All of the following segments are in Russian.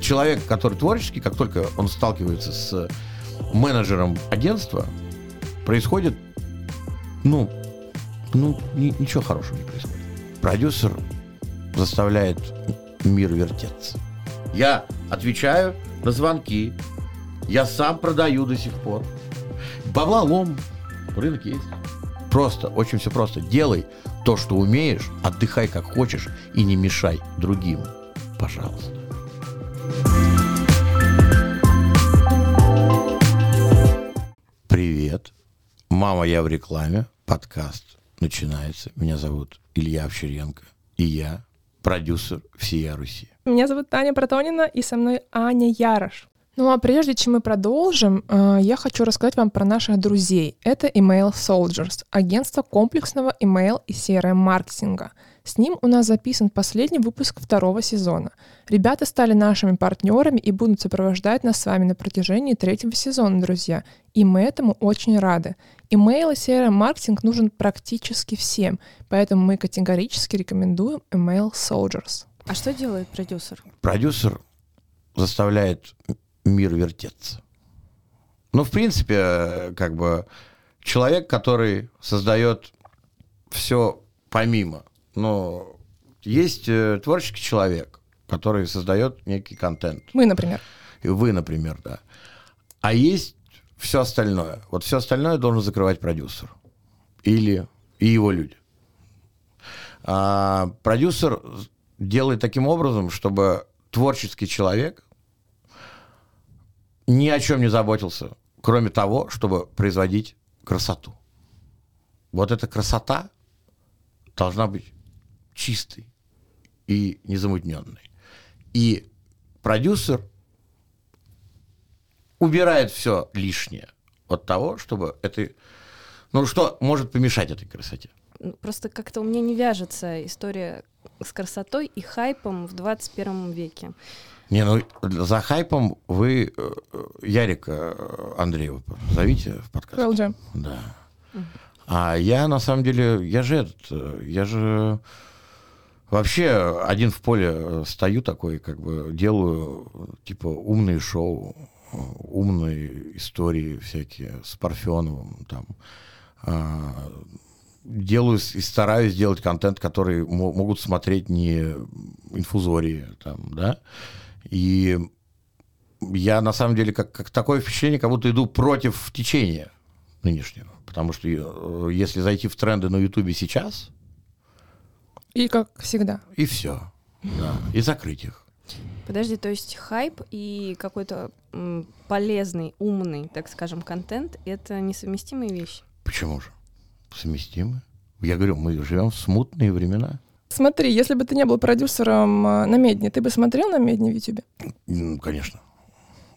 человек, который творческий, как только он сталкивается с менеджером агентства, происходит, ну, ну, ни- ничего хорошего не происходит. Продюсер заставляет мир вертеться. Я отвечаю на звонки. Я сам продаю до сих пор. Бабла лом. Рынок есть. Просто, очень все просто. Делай то, что умеешь, отдыхай как хочешь и не мешай другим. Пожалуйста. Привет. Мама, я в рекламе. Подкаст начинается. Меня зовут Илья Овчаренко. И я продюсер всей Руси. Меня зовут Таня Протонина, и со мной Аня Ярош. Ну а прежде чем мы продолжим, э, я хочу рассказать вам про наших друзей. Это Email Soldiers, агентство комплексного email и CRM-маркетинга. С ним у нас записан последний выпуск второго сезона. Ребята стали нашими партнерами и будут сопровождать нас с вами на протяжении третьего сезона, друзья. И мы этому очень рады. Email и CRM-маркетинг нужен практически всем, поэтому мы категорически рекомендуем Email Soldiers. А что делает продюсер? Продюсер заставляет мир вертеться. Ну, в принципе, как бы человек, который создает все помимо. Но есть э, творческий человек, который создает некий контент. Мы, например. И вы, например, да. А есть все остальное. Вот все остальное должен закрывать продюсер. Или и его люди. А продюсер делает таким образом, чтобы творческий человек ни о чем не заботился, кроме того, чтобы производить красоту. Вот эта красота должна быть чистой и незамутненной. И продюсер убирает все лишнее от того, чтобы это... Ну, что может помешать этой красоте? Ну, Просто как-то у меня не вяжется история с красотой и хайпом в 21 веке. Не, ну, за хайпом вы э, э, Ярика э, Андреева зовите в подкаст. LG. Да. А я, на самом деле, я же этот, я же вообще один в поле э, стою такой, как бы делаю, типа, умные шоу, э, умные истории всякие с Парфеновым, там. А, Делаю и стараюсь делать контент, который мо- могут смотреть не инфузории, там, да. И я на самом деле как, как такое впечатление, как будто иду против течения нынешнего. Потому что э, если зайти в тренды на Ютубе сейчас, И как всегда. и все. Да, и закрыть их. Подожди, то есть хайп и какой-то м, полезный, умный, так скажем, контент — это несовместимые вещи? Почему же? Совместимы. Я говорю, мы живем в смутные времена. Смотри, если бы ты не был продюсером э, на Медне, ты бы смотрел на Медне в Ютубе? Ну, конечно.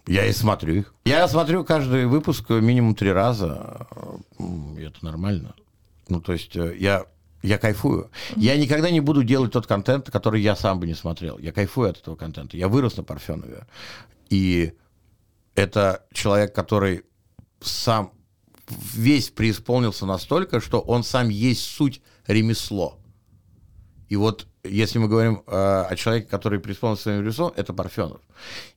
Я и смотрю их. Я смотрю каждый выпуск минимум три раза. Это нормально. Ну, то есть э, я, я кайфую. Я никогда не буду делать тот контент, который я сам бы не смотрел. Я кайфую от этого контента. Я вырос на Парфенове. И это человек, который сам весь преисполнился настолько, что он сам есть суть ремесло. И вот если мы говорим э, о человеке, который преисполнился своим ремеслом, это Парфенов.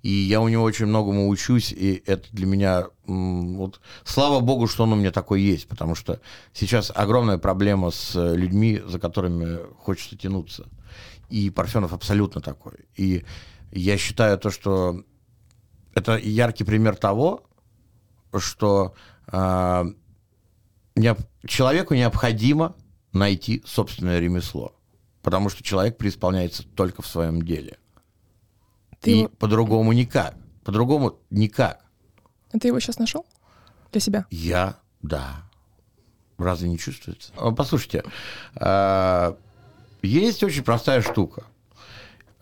И я у него очень многому учусь, и это для меня... м, вот, слава богу, что он у меня такой есть, потому что сейчас огромная проблема с э, людьми, за которыми хочется тянуться. И Парфенов абсолютно такой. И я считаю то, что это яркий пример того, что э, необ- человеку необходимо найти собственное ремесло, потому что человек преисполняется только в своем деле. Ты И его- по-другому никак. По-другому никак. А ты его сейчас нашел? Для себя? Я, да. Разве не чувствуется? А, Послушайте, а, есть очень простая штука.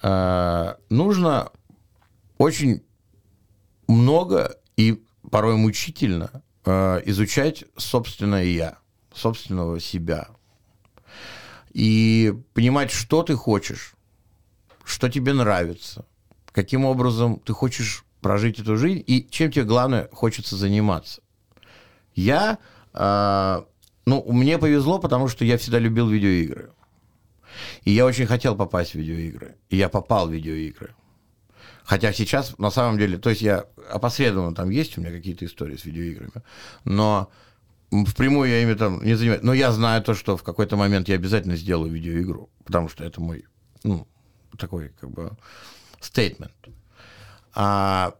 А, Нужно очень много и порой мучительно изучать собственное я, собственного себя. И понимать, что ты хочешь, что тебе нравится, каким образом ты хочешь прожить эту жизнь и чем тебе, главное, хочется заниматься. Я, а, ну, мне повезло, потому что я всегда любил видеоигры. И я очень хотел попасть в видеоигры. И я попал в видеоигры. Хотя сейчас, на самом деле, то есть я опосредованно, там есть у меня какие-то истории с видеоиграми, но впрямую я ими там не занимаюсь. Но я знаю то, что в какой-то момент я обязательно сделаю видеоигру, потому что это мой, ну, такой, как бы, стейтмент. А,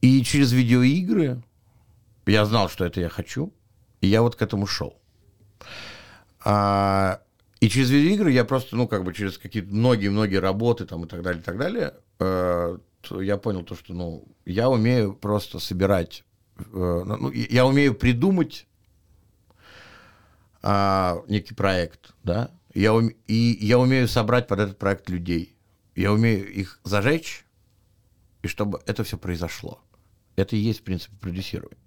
и через видеоигры я знал, что это я хочу, и я вот к этому шел. А, и через видеоигры я просто, ну, как бы через какие-то многие-многие работы там и так далее, и так далее, э, я понял то, что, ну, я умею просто собирать, ну, я умею придумать э, некий проект, да, я ум, и я умею собрать под этот проект людей, я умею их зажечь, и чтобы это все произошло. Это и есть, в принципе, продюсирование.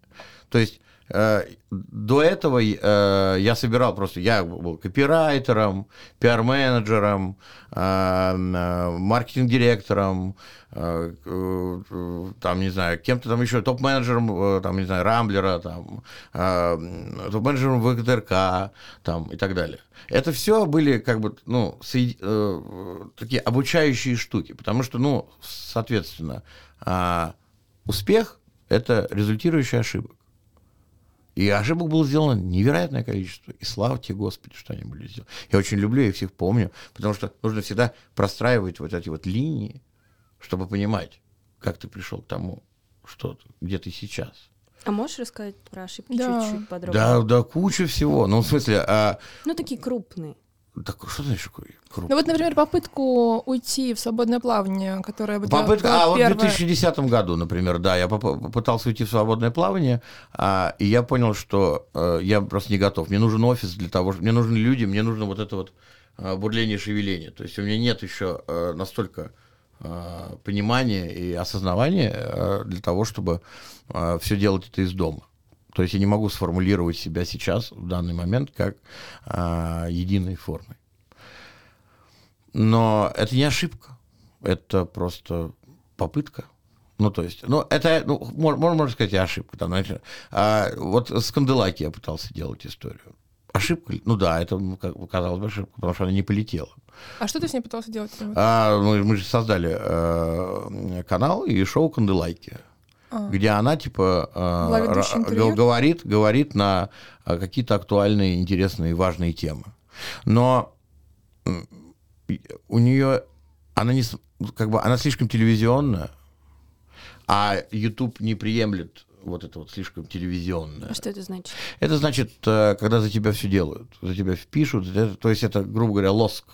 То есть Э, до этого э, я собирал просто, я был копирайтером, пиар-менеджером, э, маркетинг-директором, там, не знаю, кем-то там еще, топ-менеджером, там, не знаю, Рамблера, там, топ-менеджером ВКТРК, там, и так далее. Это все были, как бы, ну, такие обучающие штуки, потому что, ну, соответственно, успех – это результирующий ошибок. И ошибок было сделано невероятное количество. И слава тебе, Господи, что они были сделаны. Я очень люблю, я всех помню, потому что нужно всегда простраивать вот эти вот линии, чтобы понимать, как ты пришел к тому, что где ты сейчас. А можешь рассказать про ошибки да. чуть-чуть подробнее? Да, да, куча всего. Ну, в смысле... А... Ну, такие крупные. Так что значит крупный? Ну вот, например, попытку уйти в свободное плавание, которое бы Попытка, а вот первая... в 2010 году, например, да, я попытался уйти в свободное плавание, а, и я понял, что а, я просто не готов. Мне нужен офис для того, что мне нужны люди, мне нужно вот это вот а, бурление, шевеление. То есть у меня нет еще а, настолько а, понимания и осознавания а, для того, чтобы а, все делать это из дома. То есть я не могу сформулировать себя сейчас, в данный момент, как а, единой формой. Но это не ошибка, это просто попытка. Ну, то есть, ну, это, ну, можно, можно сказать, и ошибка. Там, знаете, а, вот с Канделаки я пытался делать историю. Ошибка? Ну да, это как казалось бы ошибка, потому что она не полетела. А что ты с ней пытался делать? А, мы, мы же создали э, канал и шоу Канделайки а. где она типа э, говорит, говорит на э, какие-то актуальные, интересные, важные темы. Но у нее она не как бы она слишком телевизионная, а YouTube не приемлет вот это вот слишком телевизионное. А что это значит? Это значит, э, когда за тебя все делают, за тебя впишут, это, то есть это, грубо говоря, лоск.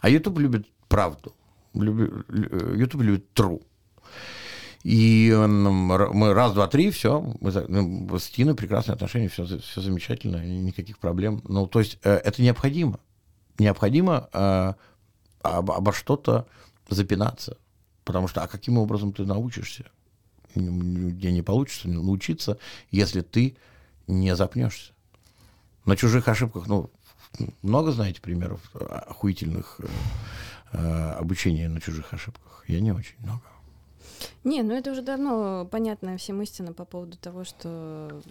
А YouTube любит правду. YouTube любит true. И мы раз, два, три, все, мы, ну, с Тиной прекрасные отношения, все, все замечательно, никаких проблем. Ну, то есть э, это необходимо. Необходимо э, об, обо что-то запинаться. Потому что, а каким образом ты научишься? Где не получится научиться, если ты не запнешься. На чужих ошибках, ну, много знаете примеров охуительных э, э обучения на чужих ошибках? Я не очень много. Не, ну это уже давно понятная всем истина по поводу того, что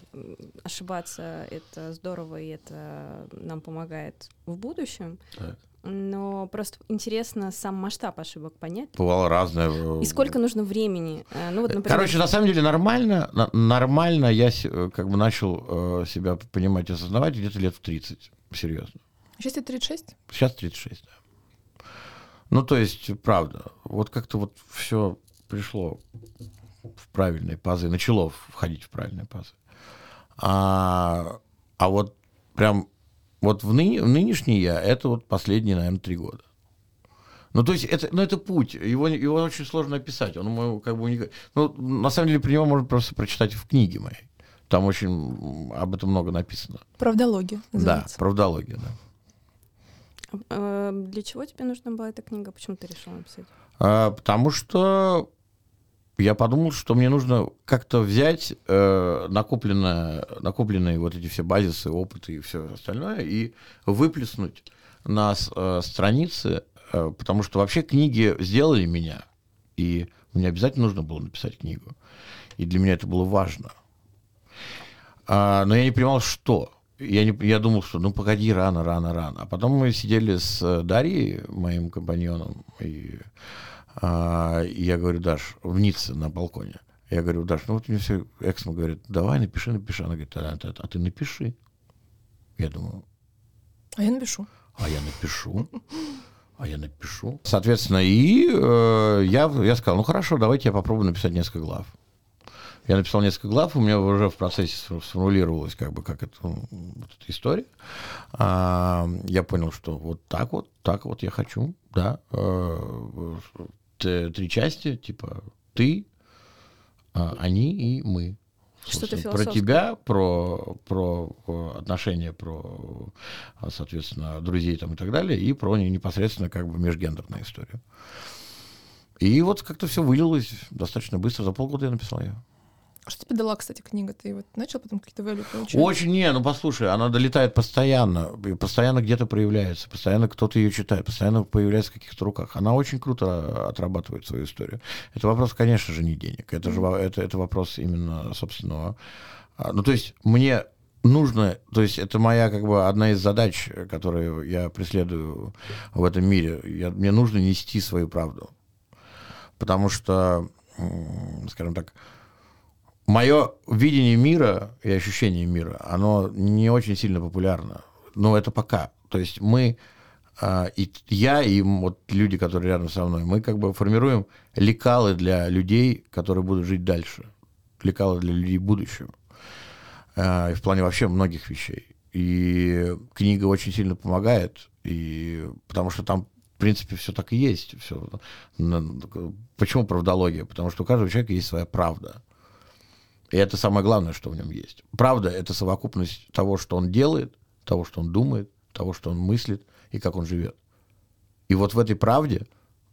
ошибаться это здорово, и это нам помогает в будущем. Так. Но просто интересно сам масштаб ошибок понять. Бывало разное. Э, и сколько нужно времени. Э, ну, вот, например... Короче, на самом деле нормально, нормально я э, как бы начал себя понимать и осознавать где-то лет в 30, серьезно. Сейчас тебе 36? Сейчас 36, да. Ну, то есть, правда, вот как-то вот все пришло в правильные пазы, начало входить в правильные пазы. А, а вот прям вот в, ныне, в нынешний я, это вот последние, наверное, три года. Ну, то есть, это, ну, это путь. Его, его очень сложно описать. Он как бы уник... Ну, на самом деле, про него можно просто прочитать в книге моей. Там очень об этом много написано. Правдология. Называется. Да, правдология, да. А, для чего тебе нужна была эта книга? Почему ты решил написать? А, потому что я подумал, что мне нужно как-то взять э, накопленное, накопленные вот эти все базисы, опыты и все остальное и выплеснуть на э, страницы, э, потому что вообще книги сделали меня, и мне обязательно нужно было написать книгу. И для меня это было важно. А, но я не понимал, что. Я, не, я думал, что ну погоди, рано, рано, рано. А потом мы сидели с Дарьей, моим компаньоном, и А, я говорю, Даш, в Ницце на балконе. Я говорю, Даш, ну вот мне все, Эксмо говорит, давай напиши, напиши. Она говорит, а, а, а ты напиши. Я думаю, А я напишу. а я напишу. А я напишу. Соответственно, и э, я, я сказал, ну хорошо, давайте я попробую написать несколько глав. Я написал несколько глав, у меня уже в процессе сфор- сформулировалось, как бы, как это, вот эта история. А, я понял, что вот так вот, так вот я хочу, да. Э, три части, типа ты, а, они и мы. Что-то про тебя, про, про э, отношения, про, а, соответственно, друзей там и так далее, и про не- непосредственно как бы межгендерную историю. И вот как-то все вылилось достаточно быстро, за полгода я написал ее. А Что тебе дала, кстати, книга? Ты вот начал потом какие-то value получать? Очень, не, ну послушай, она долетает постоянно, постоянно где-то проявляется, постоянно кто-то ее читает, постоянно появляется в каких-то руках. Она очень круто отрабатывает свою историю. Это вопрос, конечно же, не денег, это же это, это вопрос именно собственного. а, Ну, то есть мне нужно, то есть это моя как бы одна из задач, которую я преследую в этом мире. Я, мне нужно нести свою правду. Потому что, скажем так, мое видение мира и ощущение мира, оно не очень сильно популярно. Но это пока. То есть мы, а, и я, и вот люди, которые рядом со мной, мы как бы формируем лекалы для людей, которые будут жить дальше. Лекалы для людей будущего. А, И в плане вообще многих вещей. И книга очень сильно помогает, и, потому что там, в принципе, все так и есть. Все. Почему правдология? Потому что у каждого человека есть своя правда. И это самое главное, что в нем есть. Правда — это совокупность того, что он делает, того, что он думает, того, что он мыслит и как он живет. И вот в этой правде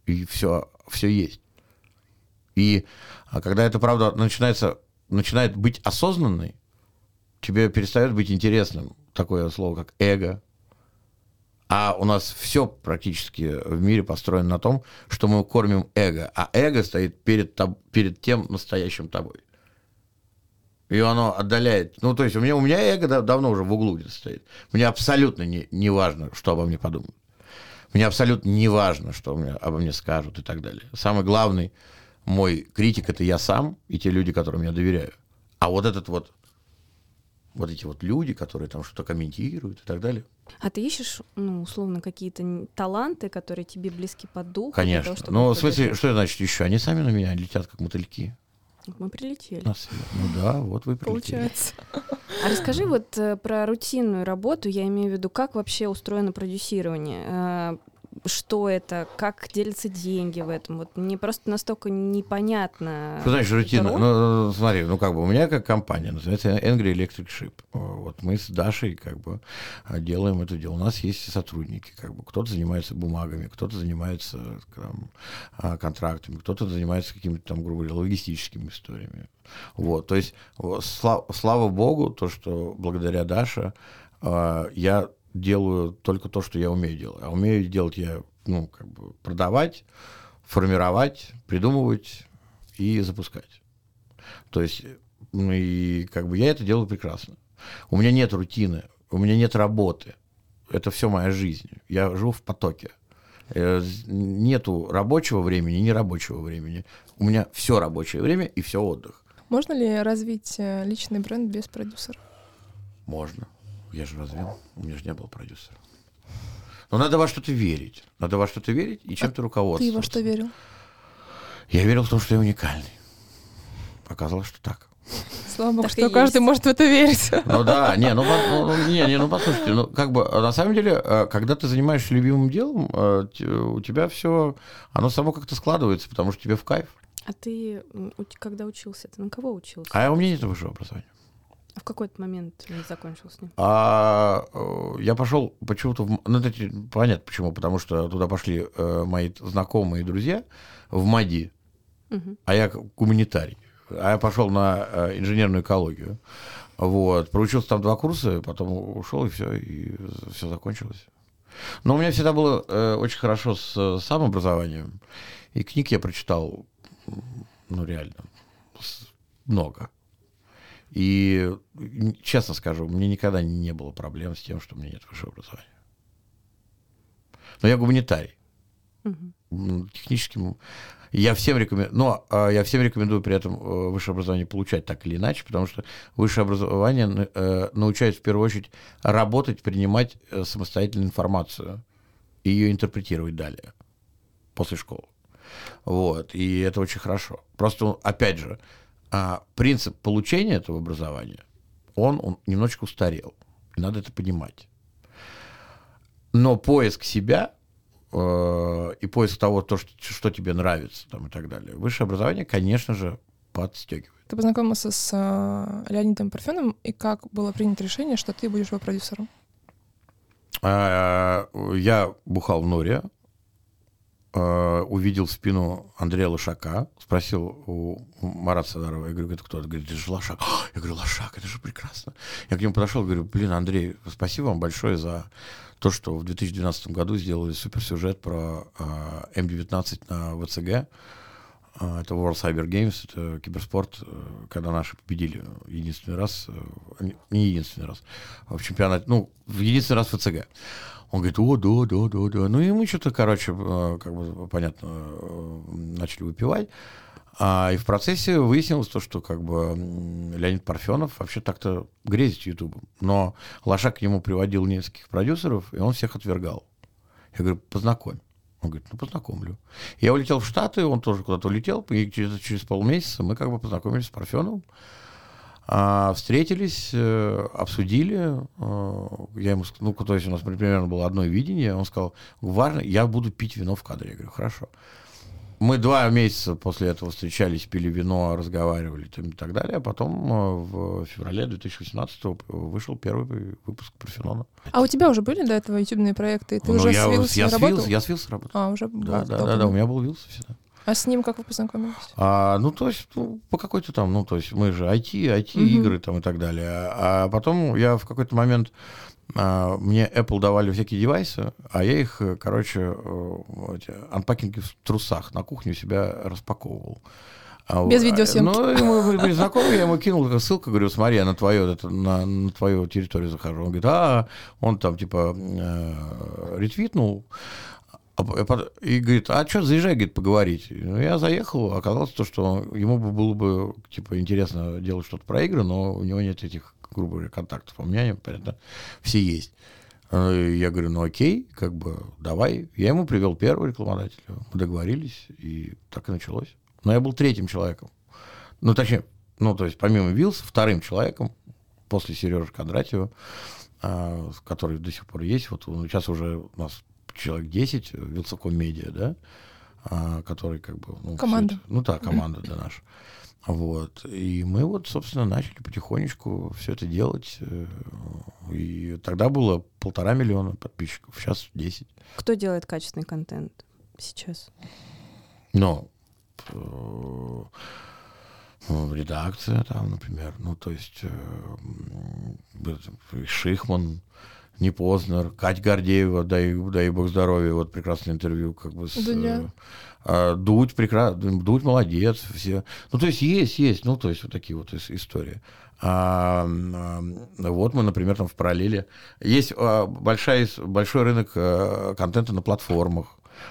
и все, все есть. И а, когда эта правда начинается, начинает быть осознанной, тебе перестает быть интересным такое слово, как эго. А у нас все практически в мире построено на том, что мы кормим эго. А эго стоит перед, перед тем настоящим тобой. И оно отдаляет. Ну, то есть у меня, у меня эго да- давно уже в углу где-то стоит. Мне абсолютно не, не важно, что обо мне подумают. Мне абсолютно не важно, что мне, обо мне скажут и так далее. Самый главный мой критик это я сам и те люди, которым я доверяю. А вот этот вот, вот эти вот люди, которые там что-то комментируют и так далее. А ты ищешь, ну, условно, какие-то таланты, которые тебе близки по духу? Конечно. того, Ну, в смысле, что значит еще? Они сами на меня летят, как мотыльки. Мы прилетели. Ну да, вот вы прилетели. Получается. А расскажи вот э, про рутинную работу, я имею в виду, как вообще устроено продюсирование? Что это, как делятся деньги в этом? Вот мне просто настолько непонятно. Что значит рутина? роль. Ну, смотри, ну как бы у меня как компания называется Angry Electric Ship. Вот мы с Дашей как бы делаем это дело. У нас есть сотрудники, как бы кто-то занимается бумагами, кто-то занимается там, а, контрактами, кто-то занимается какими-то там, грубо говоря, логистическими историями. Вот, то есть вот, сла- слава богу, то, что благодаря Даше а, я делаю только то, что я умею делать. А умею делать я, ну, как бы продавать, формировать, придумывать и запускать. То есть, ну и как бы я это делаю прекрасно. У меня нет рутины, у меня нет работы. Это все моя жизнь. Я живу в потоке. Э, Нету рабочего времени, нерабочего времени. У меня все рабочее время и все отдых. Можно ли развить э, личный бренд без продюсера? Можно. Я же развел. У меня же не было продюсера. Но надо во что-то верить. Надо во что-то верить и чем-то Ты руководствоваться. во что верил? Я верил в том, что я уникальный. Оказалось, что так. Слава богу, Так что каждый есть. может в это верить. Ну да, не, ну, ну, ну, не, не, ну послушайте, ну как бы а на самом деле, э, когда ты занимаешься любимым делом, э, у тебя все, оно само как-то складывается, потому что тебе в кайф. А ты, когда учился, ты на кого учился? А у меня нет высшего образования. В какой-то момент не закончил с ним? А э, я пошел почему-то, в, ну, это понятно почему, потому что туда пошли э, мои знакомые и друзья в МАДИ, Мгм. а я гуманитарий. А я пошел на э, инженерную экологию. Вот. Проучился там два курса, потом ушел, и все, и все закончилось. Но у меня всегда было э, очень хорошо с э, самообразованием. И книг я прочитал, ну, реально, много. И, честно скажу, мне никогда не было проблем с тем, что у меня нет высшего образования. Но я гуманитарий м, техническим. Я всем рекомендую, но э, я всем рекомендую при этом э, высшее образование получать так или иначе, потому что высшее образование э, научает в первую очередь работать, принимать э, самостоятельную информацию и ее интерпретировать далее после школы. Вот, и это очень хорошо. Просто, опять же, э, принцип получения этого образования, он, он немножечко устарел. И надо это понимать. Но поиск себя Э, и поиск того, то, что, что тебе нравится там, и так далее. Высшее образование, конечно же, подстегивает. Ты познакомился с э, Леонидом Парфеном, и как было принято решение, что ты будешь его продюсером? А, я бухал в Норе, э, увидел спину Андрея Лошака, спросил у Марата Садарова, я говорю, это кто? Он говорит, это же Лошак. Я говорю, Лошак, это же прекрасно. Я к нему подошел, говорю, блин, Андрей, спасибо вам большое за то, что в 2012 году сделали суперсюжет про э, М19 на ВЦГ. Э, это World Cyber Games, это киберспорт, э, когда наши победили единственный раз, э, не единственный раз, а в чемпионате, ну, в единственный раз в ВЦГ. Он говорит, о, да, да, да, да. Ну и мы что-то, короче, э, как бы, понятно, начали выпивать. А, и в процессе выяснилось то, что как бы Леонид Парфенов вообще так-то грезит Ютубом. Но Лошак к нему приводил нескольких продюсеров, и он всех отвергал. Я говорю, познакомь. Он говорит, ну, познакомлю. Я улетел в Штаты, он тоже куда-то улетел, и через, через полмесяца мы как бы познакомились с Парфеновым. А, встретились, э, обсудили. Э, я ему сказал, ну, то есть у нас примерно было одно видение. Он сказал, важно, я буду пить вино в кадре. Я говорю, хорошо. Мы два месяца после этого встречались, пили вино, разговаривали и так далее. А потом э, в феврале 2018 вышел первый выпуск Парфенона. А у тебя уже были до этого ютубные проекты? Ты ну, уже я, с Вилсом я, работал? С я с Вилсом работал. А, уже да, да, да, да, у меня был Вилс всегда. А с ним как вы познакомились? А, ну, то есть, ну, по какой-то там, ну, то есть, мы же IT, IT-игры угу. там и так далее. А потом я в какой-то момент а, мне Apple давали всякие девайсы, а я их, короче, э, эти, анпакинги в трусах на кухню себя распаковывал. А Без видеосъемки. Ну, мы были знакомы, я ему кинул ссылку, говорю, смотри, я на твою, это, на, на твою территорию захожу. Он говорит, а, он там, типа, э, ретвитнул, а и говорит, а что, заезжай, говорит, поговорить. Ну, я заехал, оказалось то, что ему бы было бы, типа, интересно делать что-то про игры, но у него нет этих грубо говоря, контактов. У меня, понятно, все есть. Э, я говорю, ну окей, как бы давай. Я ему привел первого рекламодателя. Мы договорились, и так и началось. Но я был третьим человеком. Ну, точнее, ну, то есть помимо Вилса, вторым человеком после Сережи Кондратьева, а, который до сих пор есть. Вот сейчас уже у нас человек 10, Вилсаком Медиа, да, а, который как бы... Ну, команда. Это, ну да, команда да, наша. Вот. И мы вот, собственно, начали потихонечку все это делать. Э, и тогда было полтора миллиона подписчиков, сейчас 10. Кто делает качественный контент сейчас? Ну, э, редакция там, например. Ну, то есть э, Шихман, не Познер, Кать Гордеева, дай, дай бог здоровья, вот прекрасное интервью как бы с... Дуня. Э, Дудь прекрасно, Дудь молодец, все. Ну, то есть есть, есть, ну, то есть вот такие вот истории. А, а, вот мы, например, там в параллели. Есть а, большая, большой рынок а, контента на платформах.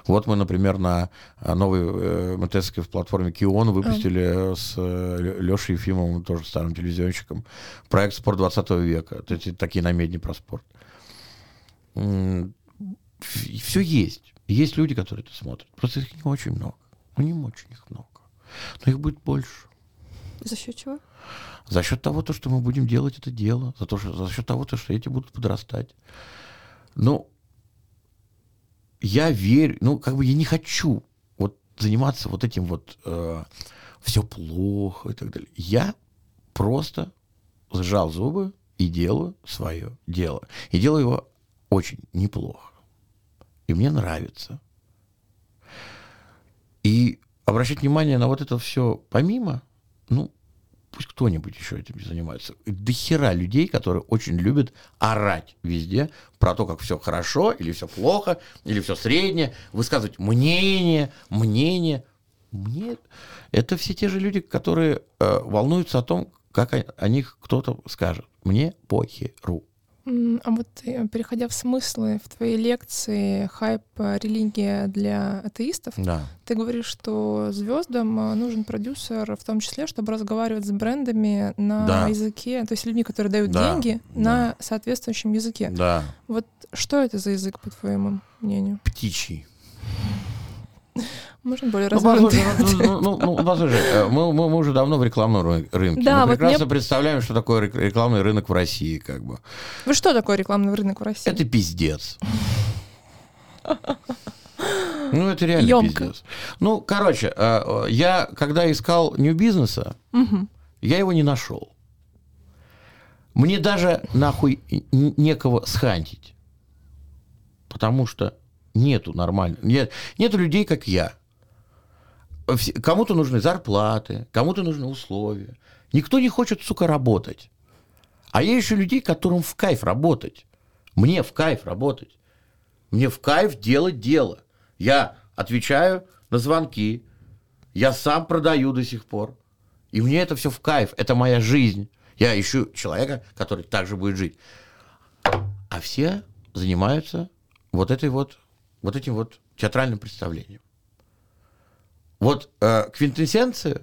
Вот мы, например, на новой э, МТС в платформе Кион выпустили mm. с э, Лешей Ефимовым, тоже старым телевизионщиком, проект «Спорт 20 века». Это такие намедни про спорт все есть. Есть люди, которые это смотрят. Просто их не очень много. Ну, не очень их много. Но их будет больше. За счет чего? За счет того, то, что мы будем делать это дело, за, то, что, за счет того, то, что эти будут подрастать. Ну, я верю, ну, как бы я не хочу вот заниматься вот этим вот э, все плохо и так далее. Я просто сжал зубы и делаю свое дело. И делаю его очень неплохо. И мне нравится. И обращать внимание на вот это все помимо, ну, пусть кто-нибудь еще этим занимается. До хера людей, которые очень любят орать везде про то, как все хорошо, или все плохо, или все среднее, высказывать мнение, мнение. Мне это все те же люди, которые э, волнуются о том, как о, о них кто-то скажет. Мне похеру. А вот э, переходя в смыслы, в твоей лекции «Хайп. э, Религия для атеистов», Да. ты говоришь, что звездам э, нужен продюсер, в том числе, чтобы разговаривать с брендами на Да. языке, то есть людьми, которые дают Да, деньги да. на соответствующем языке. Да. Вот что это за язык, по твоему мнению? Птичий. Можно более Ну, развернутый послушай, ну, ну, ну, ну, послушай, э, мы, мы, мы уже давно в рекламном ры- рынке. Да, мы вот прекрасно мне- представляем, что такое рек- рекламный рынок в России, как бы. Вы что такое рекламный рынок в России? Это пиздец. Ну, это реально Ёмко. пиздец. Ну, короче, э, я, когда искал нью-бизнеса, Мгм. я его не нашел. Мне даже нахуй некого схантить. Потому что нету нормально. Нет, нету людей, как я. Кому-то нужны зарплаты, кому-то нужны условия. Никто не хочет, сука, работать. А есть еще людей, которым в кайф работать. Мне в кайф работать. Мне в кайф делать дело. Я отвечаю на звонки. Я сам продаю до сих пор. И мне это все в кайф. Это моя жизнь. Я ищу человека, который также будет жить. А все занимаются вот этой вот, вот этим вот театральным представлением. Вот э, квинтэссенция,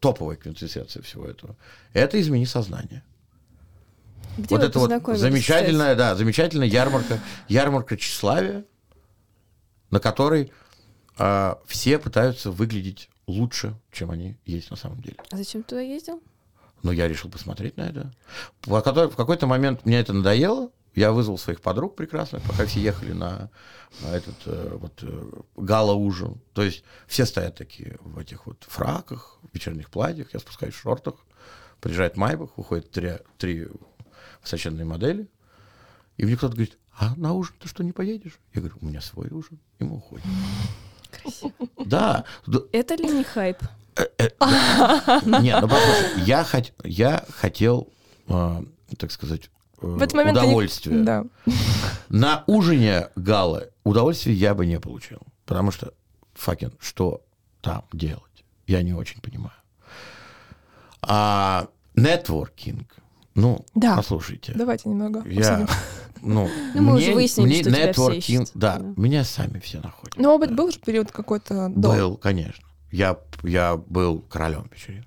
топовая квинтэссенция всего этого, это измени сознание. Где вот это вот замечательная, да, замечательная ярмарка, ярмарка тщеславия, на которой а, все пытаются выглядеть лучше, чем они есть на самом деле. А зачем ты туда ездил? Но я решил посмотреть на это. В какой-то момент мне это надоело. Я вызвал своих подруг прекрасных, пока все ехали на, на этот э, вот э, гала-ужин. То есть все стоят такие в этих вот фраках, в вечерних платьях, я спускаюсь в шортах. Приезжает Майбах, выходит три, три высоченные модели. И мне кто-то говорит, а на ужин ты что, не поедешь? Я говорю, у меня свой ужин, и мы уходим. Красиво. Да, Это ли не хайп? Нет, ну послушай, я, хот- я хотел, э, так сказать, э, В этот момент они- удовольствия. Да. На ужине галы удовольствия я бы не получил. Потому что, факин, что там делать? Я не очень понимаю. А нетворкинг, ну, Да. послушайте. Давайте немного Я, обсудим. ну, Ну, мы мне, уже выяснили, мне что нетворкинг, да, да. меня сами все находят. Ну, а Да. был же период какой-то до. Был, конечно. Я, я был королем вечеринок.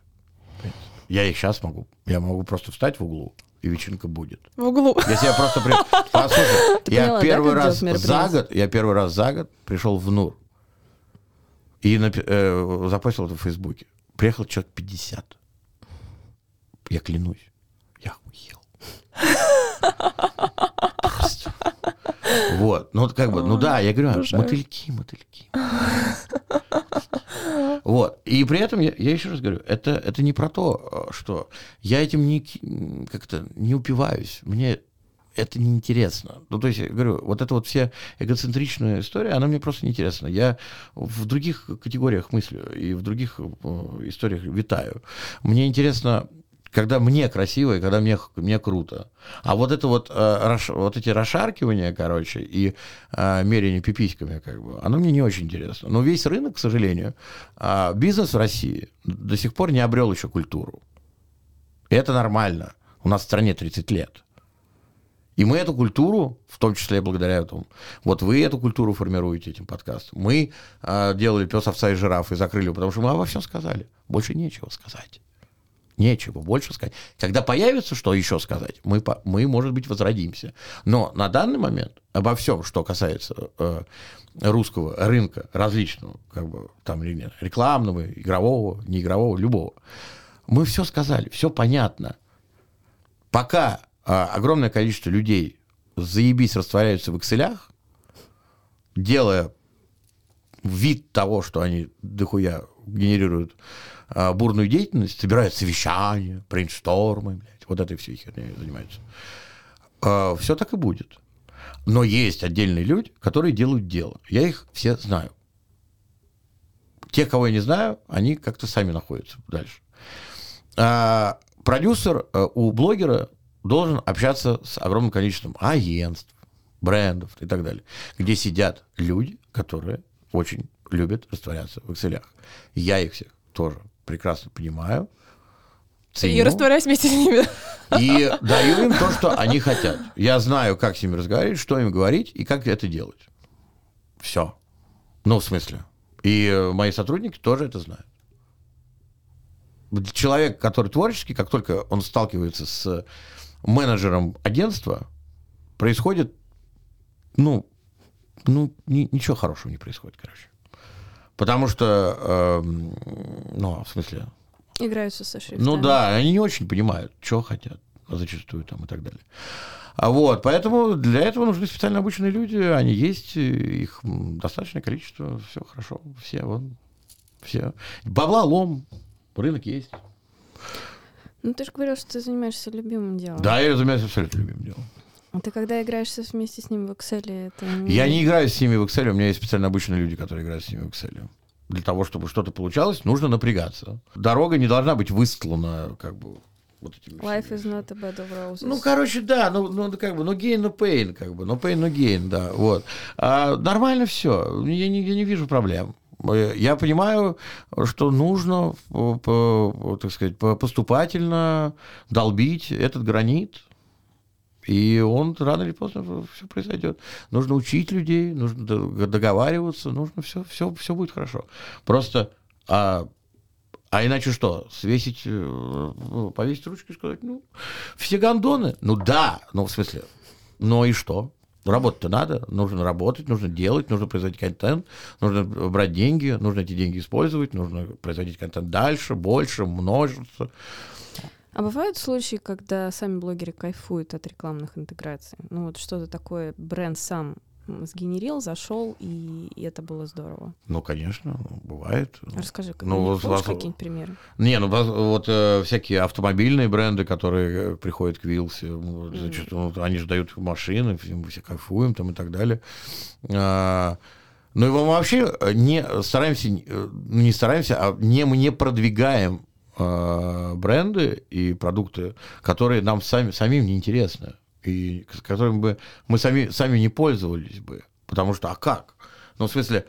Я и сейчас могу. Я могу просто встать в углу, и вечеринка будет. В углу. Если я просто... при- Послушай, Ты я поняла, да, первый как раз за год, я первый раз за год пришел в НУР и напи- э, запостил это в Фейсбуке. Приехал человек 50. Я клянусь, я. Просто. Вот, ну вот как бы, ну да, я говорю, обожаю. мотыльки, мотыльки. Вот. И при этом я, я еще раз говорю, это, это не про то, э, что я этим не как-то не упиваюсь. Мне это неинтересно. Ну, то есть, я говорю, вот эта вот вся эгоцентричная история, она мне просто неинтересна. Я в других категориях мыслю и в других э, историях витаю. Мне интересно, когда мне красиво и когда мне, мне круто. А вот это вот, э, раш- вот эти расшаркивания, короче, и э, мерение пиписьками, как бы, оно мне не очень интересно. Но весь рынок, к сожалению, а, бизнес в России до сих пор не обрел еще культуру. И это нормально. У нас в стране 30 лет. И мы эту культуру, в том числе благодаря этому, вот вы эту культуру формируете этим подкастом. Мы а, делали пес, овца и жираф и закрыли, потому что мы обо всем сказали. Больше нечего сказать. Нечего больше сказать. Когда появится что еще сказать, мы, мы может быть, возродимся. Но на данный момент обо всем, что касается э, русского рынка различного, как бы там рекламного, игрового, неигрового, любого, мы все сказали, все понятно. Пока а, огромное количество людей заебись растворяются в Excel, делая вид того, что они дохуя генерируют бурную деятельность, собирают совещания, брейнштормы, блядь, вот этой всей херней занимаются. все так и будет. Но есть отдельные люди, которые делают дело. Я их все знаю. Те, кого я не знаю, они как-то сами находятся дальше. А, продюсер э, у блогера должен общаться с огромным количеством агентств, брендов и так далее, где сидят люди, которые очень любят растворяться в Excel. Я их всех тоже прекрасно понимаю. ценю. И растворяюсь вместе с ними. И даю им то, что они хотят. Я знаю, как с ними разговаривать, что им говорить и как это делать. Все. Ну, в смысле. И э, мои сотрудники тоже это знают. Человек, который творческий, как только он сталкивается с менеджером агентства, происходит, ну, ну, ни, ничего хорошего не происходит, короче. Потому что, э, ну, в смысле... Играются со шрифтами. Ну да, они не очень понимают, что хотят зачастую там и так далее. А вот, поэтому для этого нужны специально обученные люди, они есть, их достаточное количество, все хорошо, все, вон, все. Бабла лом, рынок есть. Ну, ты же говорил, что ты занимаешься любимым делом. Да, я занимаюсь абсолютно любимым делом. А ты когда играешься вместе с ним в Excel, это... Я не играю с ними в Excel, у меня есть специально обученные люди, которые играют с ними в Excel. Для того, чтобы что-то получалось, нужно напрягаться. Дорога не должна быть выстлана, как бы, вот этими Life is not a bed of roses. Ну, короче, да, ну, ну, как бы, ну, gain, no pain, как бы, no pain, no gain, да, вот. А, нормально все, я не, я не вижу проблем. Э, Я понимаю, что нужно, по- по- так сказать, по- поступательно долбить этот гранит, и он рано или поздно все произойдет. Нужно учить людей, нужно договариваться, нужно все, все, все будет хорошо. Просто, а, а иначе что? Свесить, э, повесить ручку и сказать, ну, все гондоны? Ну да, ну в смысле, ну и что? Работать-то надо, нужно работать, нужно делать, нужно производить контент, нужно брать деньги, нужно эти деньги использовать, нужно производить контент дальше, больше, множиться. А бывают случаи, когда сами блогеры кайфуют от рекламных интеграций? Ну вот что-то такое бренд сам сгенерил, зашел, и, это было здорово. Ну, конечно, бывает. Расскажи, Ну, вот вас- какие-нибудь примеры? Не, ну вот э, всякие автомобильные бренды, которые э, приходят к Вилсе, значит, ну, они же дают машины, мы все кайфуем там и так далее. А, ну и мы вообще не стараемся, э, ну, не стараемся, а не, мы не продвигаем э, бренды и продукты, которые нам сами, самим не интересны, и с которыми бы мы сами, сами не пользовались бы. Потому что, а как? Ну, в смысле,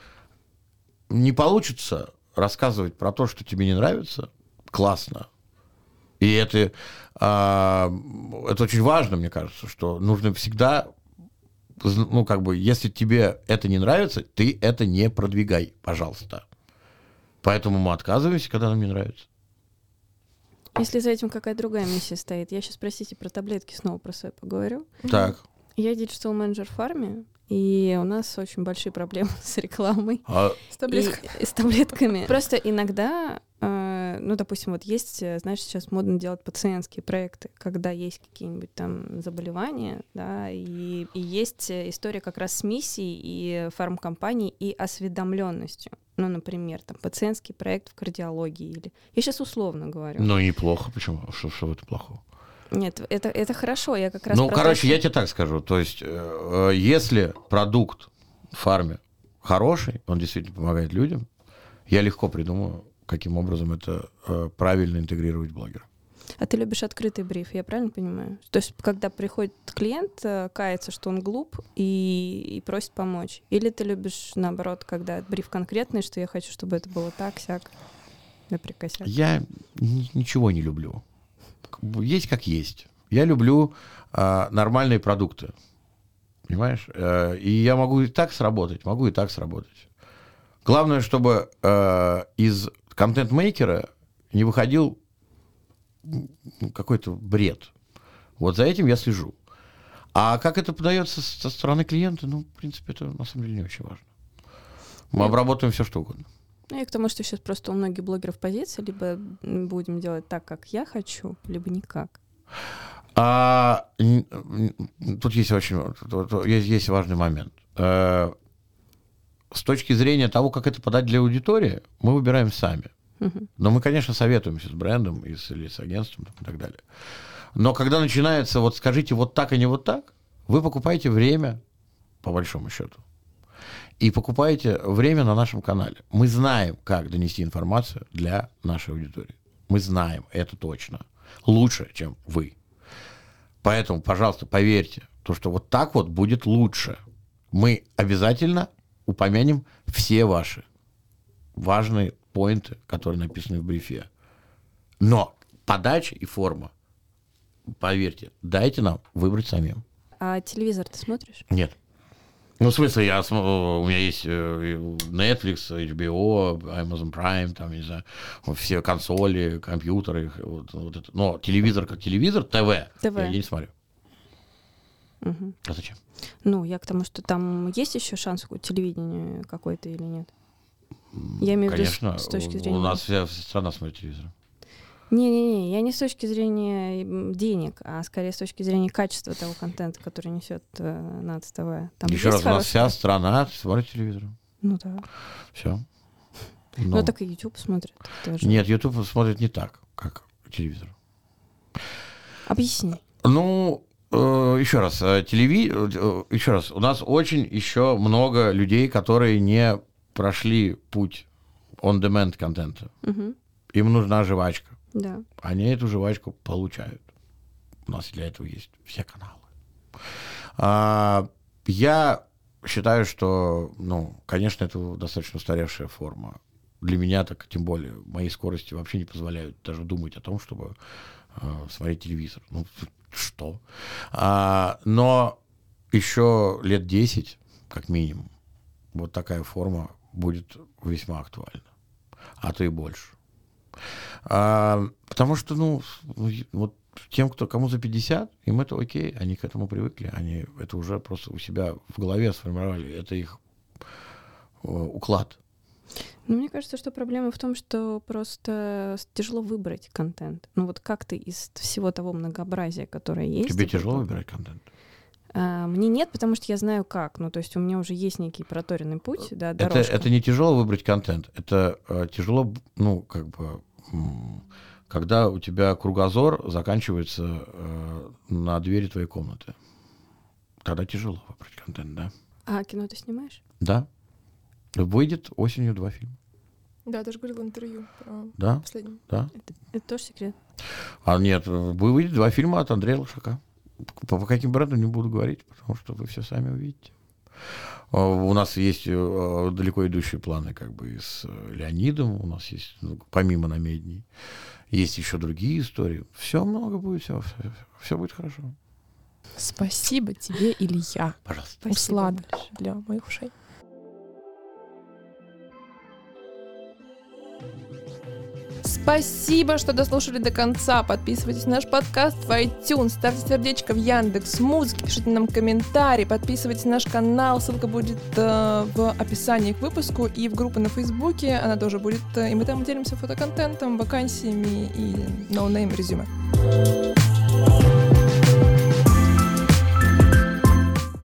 не получится рассказывать про то, что тебе не нравится, классно. И это, а, это очень важно, мне кажется, что нужно всегда, ну, как бы, если тебе это не нравится, ты это не продвигай, пожалуйста. Поэтому мы отказываемся, когда нам не нравится. Если за этим какая-то другая миссия стоит, я сейчас, простите, про таблетки снова про свои поговорю. Так. Я digital менеджер в фарме, и у нас очень большие проблемы с рекламой. А, С таблеткой. И, и с таблетками. Просто иногда, э, ну, допустим, вот есть, э, знаешь, сейчас модно делать пациентские проекты, когда есть какие-нибудь там заболевания, да, и, и есть э, история как раз с миссией и фармкомпанией и осведомленностью. Ну, например, там пациентский проект в кардиологии или... Я сейчас условно говорю. ну, неплохо. Почему? Что, что в этом плохого? Нет, это, это хорошо, я как раз Ну, короче, я тебе так скажу. То есть, э, если продукт в фарме хороший, он действительно помогает людям, я легко придумаю, каким образом это э, правильно интегрировать в блогера. А ты любишь открытый бриф, я правильно понимаю? То есть, когда приходит клиент, э, кается, что он глуп и, и просит помочь. Или ты любишь, наоборот, когда бриф конкретный, что я хочу, чтобы это было так, сяк, наприкосяк. Я ни- ничего не люблю. Есть как есть. Я люблю а, нормальные продукты. Понимаешь? Э, и я могу и так сработать, могу и так сработать. Главное, чтобы э, из контент-мейкера не выходил какой-то бред. Вот за этим я слежу. А как это подается со стороны клиента, ну, в принципе, это на самом деле не очень важно. Мы Нет. обработаем все, что угодно. Ну и к тому, что сейчас просто у многих блогеров позиция, либо будем делать так, как я хочу, либо никак. А, тут есть очень есть, есть важный момент. Э, С точки зрения того, как это подать для аудитории, мы выбираем сами. Но мы, конечно, советуемся с брендом и с, или с агентством и так далее. Но когда начинается, вот скажите вот так, а не вот так, вы покупаете время, по большому счету, и покупаете время на нашем канале. Мы знаем, как донести информацию для нашей аудитории. Мы знаем, это точно. Лучше, чем вы. Поэтому, пожалуйста, поверьте, то, что вот так вот будет лучше. Мы обязательно упомянем все ваши важные поинты, которые написаны в брифе. Но подача и форма. Поверьте, дайте нам выбрать самим. А телевизор ты смотришь? Нет. Ну, в смысле, я, у меня есть э, Netflix, HBO, Amazon Prime, там, не знаю, все консоли, компьютеры, вот, вот это. но телевизор как телевизор, ТВ, ТВ. я не смотрю. Мгм. А зачем? Ну, я к тому, что там есть еще шанс у телевидения какой-то или нет? Я имею в виду с- Конечно, с точки зрения- у нас вся страна смотрит телевизор. Не-не-не, я не с точки зрения денег, а скорее с точки зрения качества того контента, который несет э, НАЦ ТВ. Там Еще раз, у нас вся хороший- страна смотрит телевизор. Ну да. Все. Ну, так и YouTube смотрит тоже. Нет, YouTube смотрит не так, как телевизор. Объясни. Ну, э, еще раз, э, телеви... э, еще раз, у нас очень еще много людей, которые не прошли путь on-demand контента. Мгм. Им нужна жвачка. Да. Они эту жвачку получают. У нас для этого есть все каналы. А, я считаю, что, ну, конечно, это достаточно устаревшая форма. Для меня так, тем более, мои скорости вообще не позволяют даже думать о том, чтобы э, смотреть телевизор. Ну, что? А, но еще лет 10, как минимум, вот такая форма будет весьма актуальна. А то и больше. А, потому что, ну, вот тем, кто кому за 50, им это окей, они к этому привыкли, они это уже просто у себя в голове сформировали, это их э, уклад. Ну, мне кажется, что проблема в том, что просто тяжело выбрать контент. Ну вот как ты из всего того многообразия, которое есть... Тебе тяжело вот- выбирать контент? А, мне нет, потому что я знаю как. Ну, то есть у меня уже есть некий проторенный путь, да, Это, дорожка. это не тяжело выбрать контент, это э, тяжело, ну, как бы, когда у тебя кругозор заканчивается э, на двери твоей комнаты. Тогда тяжело выбрать контент, да? А кино ты снимаешь? Да. Выйдет осенью два фильма. Да, ты же говорил в интервью про Да, последний. да. Это тоже секрет. А нет, э, вы- выйдет два фильма от Андрея Лошака. По, по каким брендам не буду говорить, потому что вы все сами увидите. А, У нас есть э, далеко идущие планы как бы и с э, Леонидом, у нас есть, ну, помимо намедней, есть еще другие истории. Все много будет, все, все, будет хорошо. Спасибо тебе, Илья. Пожалуйста. Услада для моих ушей. Спасибо, что дослушали до конца. Подписывайтесь на наш подкаст в iTunes, ставьте сердечко в Яндекс Музыке, пишите нам комментарии, подписывайтесь на наш канал, ссылка будет э, в описании к выпуску и в группу на Фейсбуке, она тоже будет, э, и мы там делимся фотоконтентом, вакансиями и no-name резюме.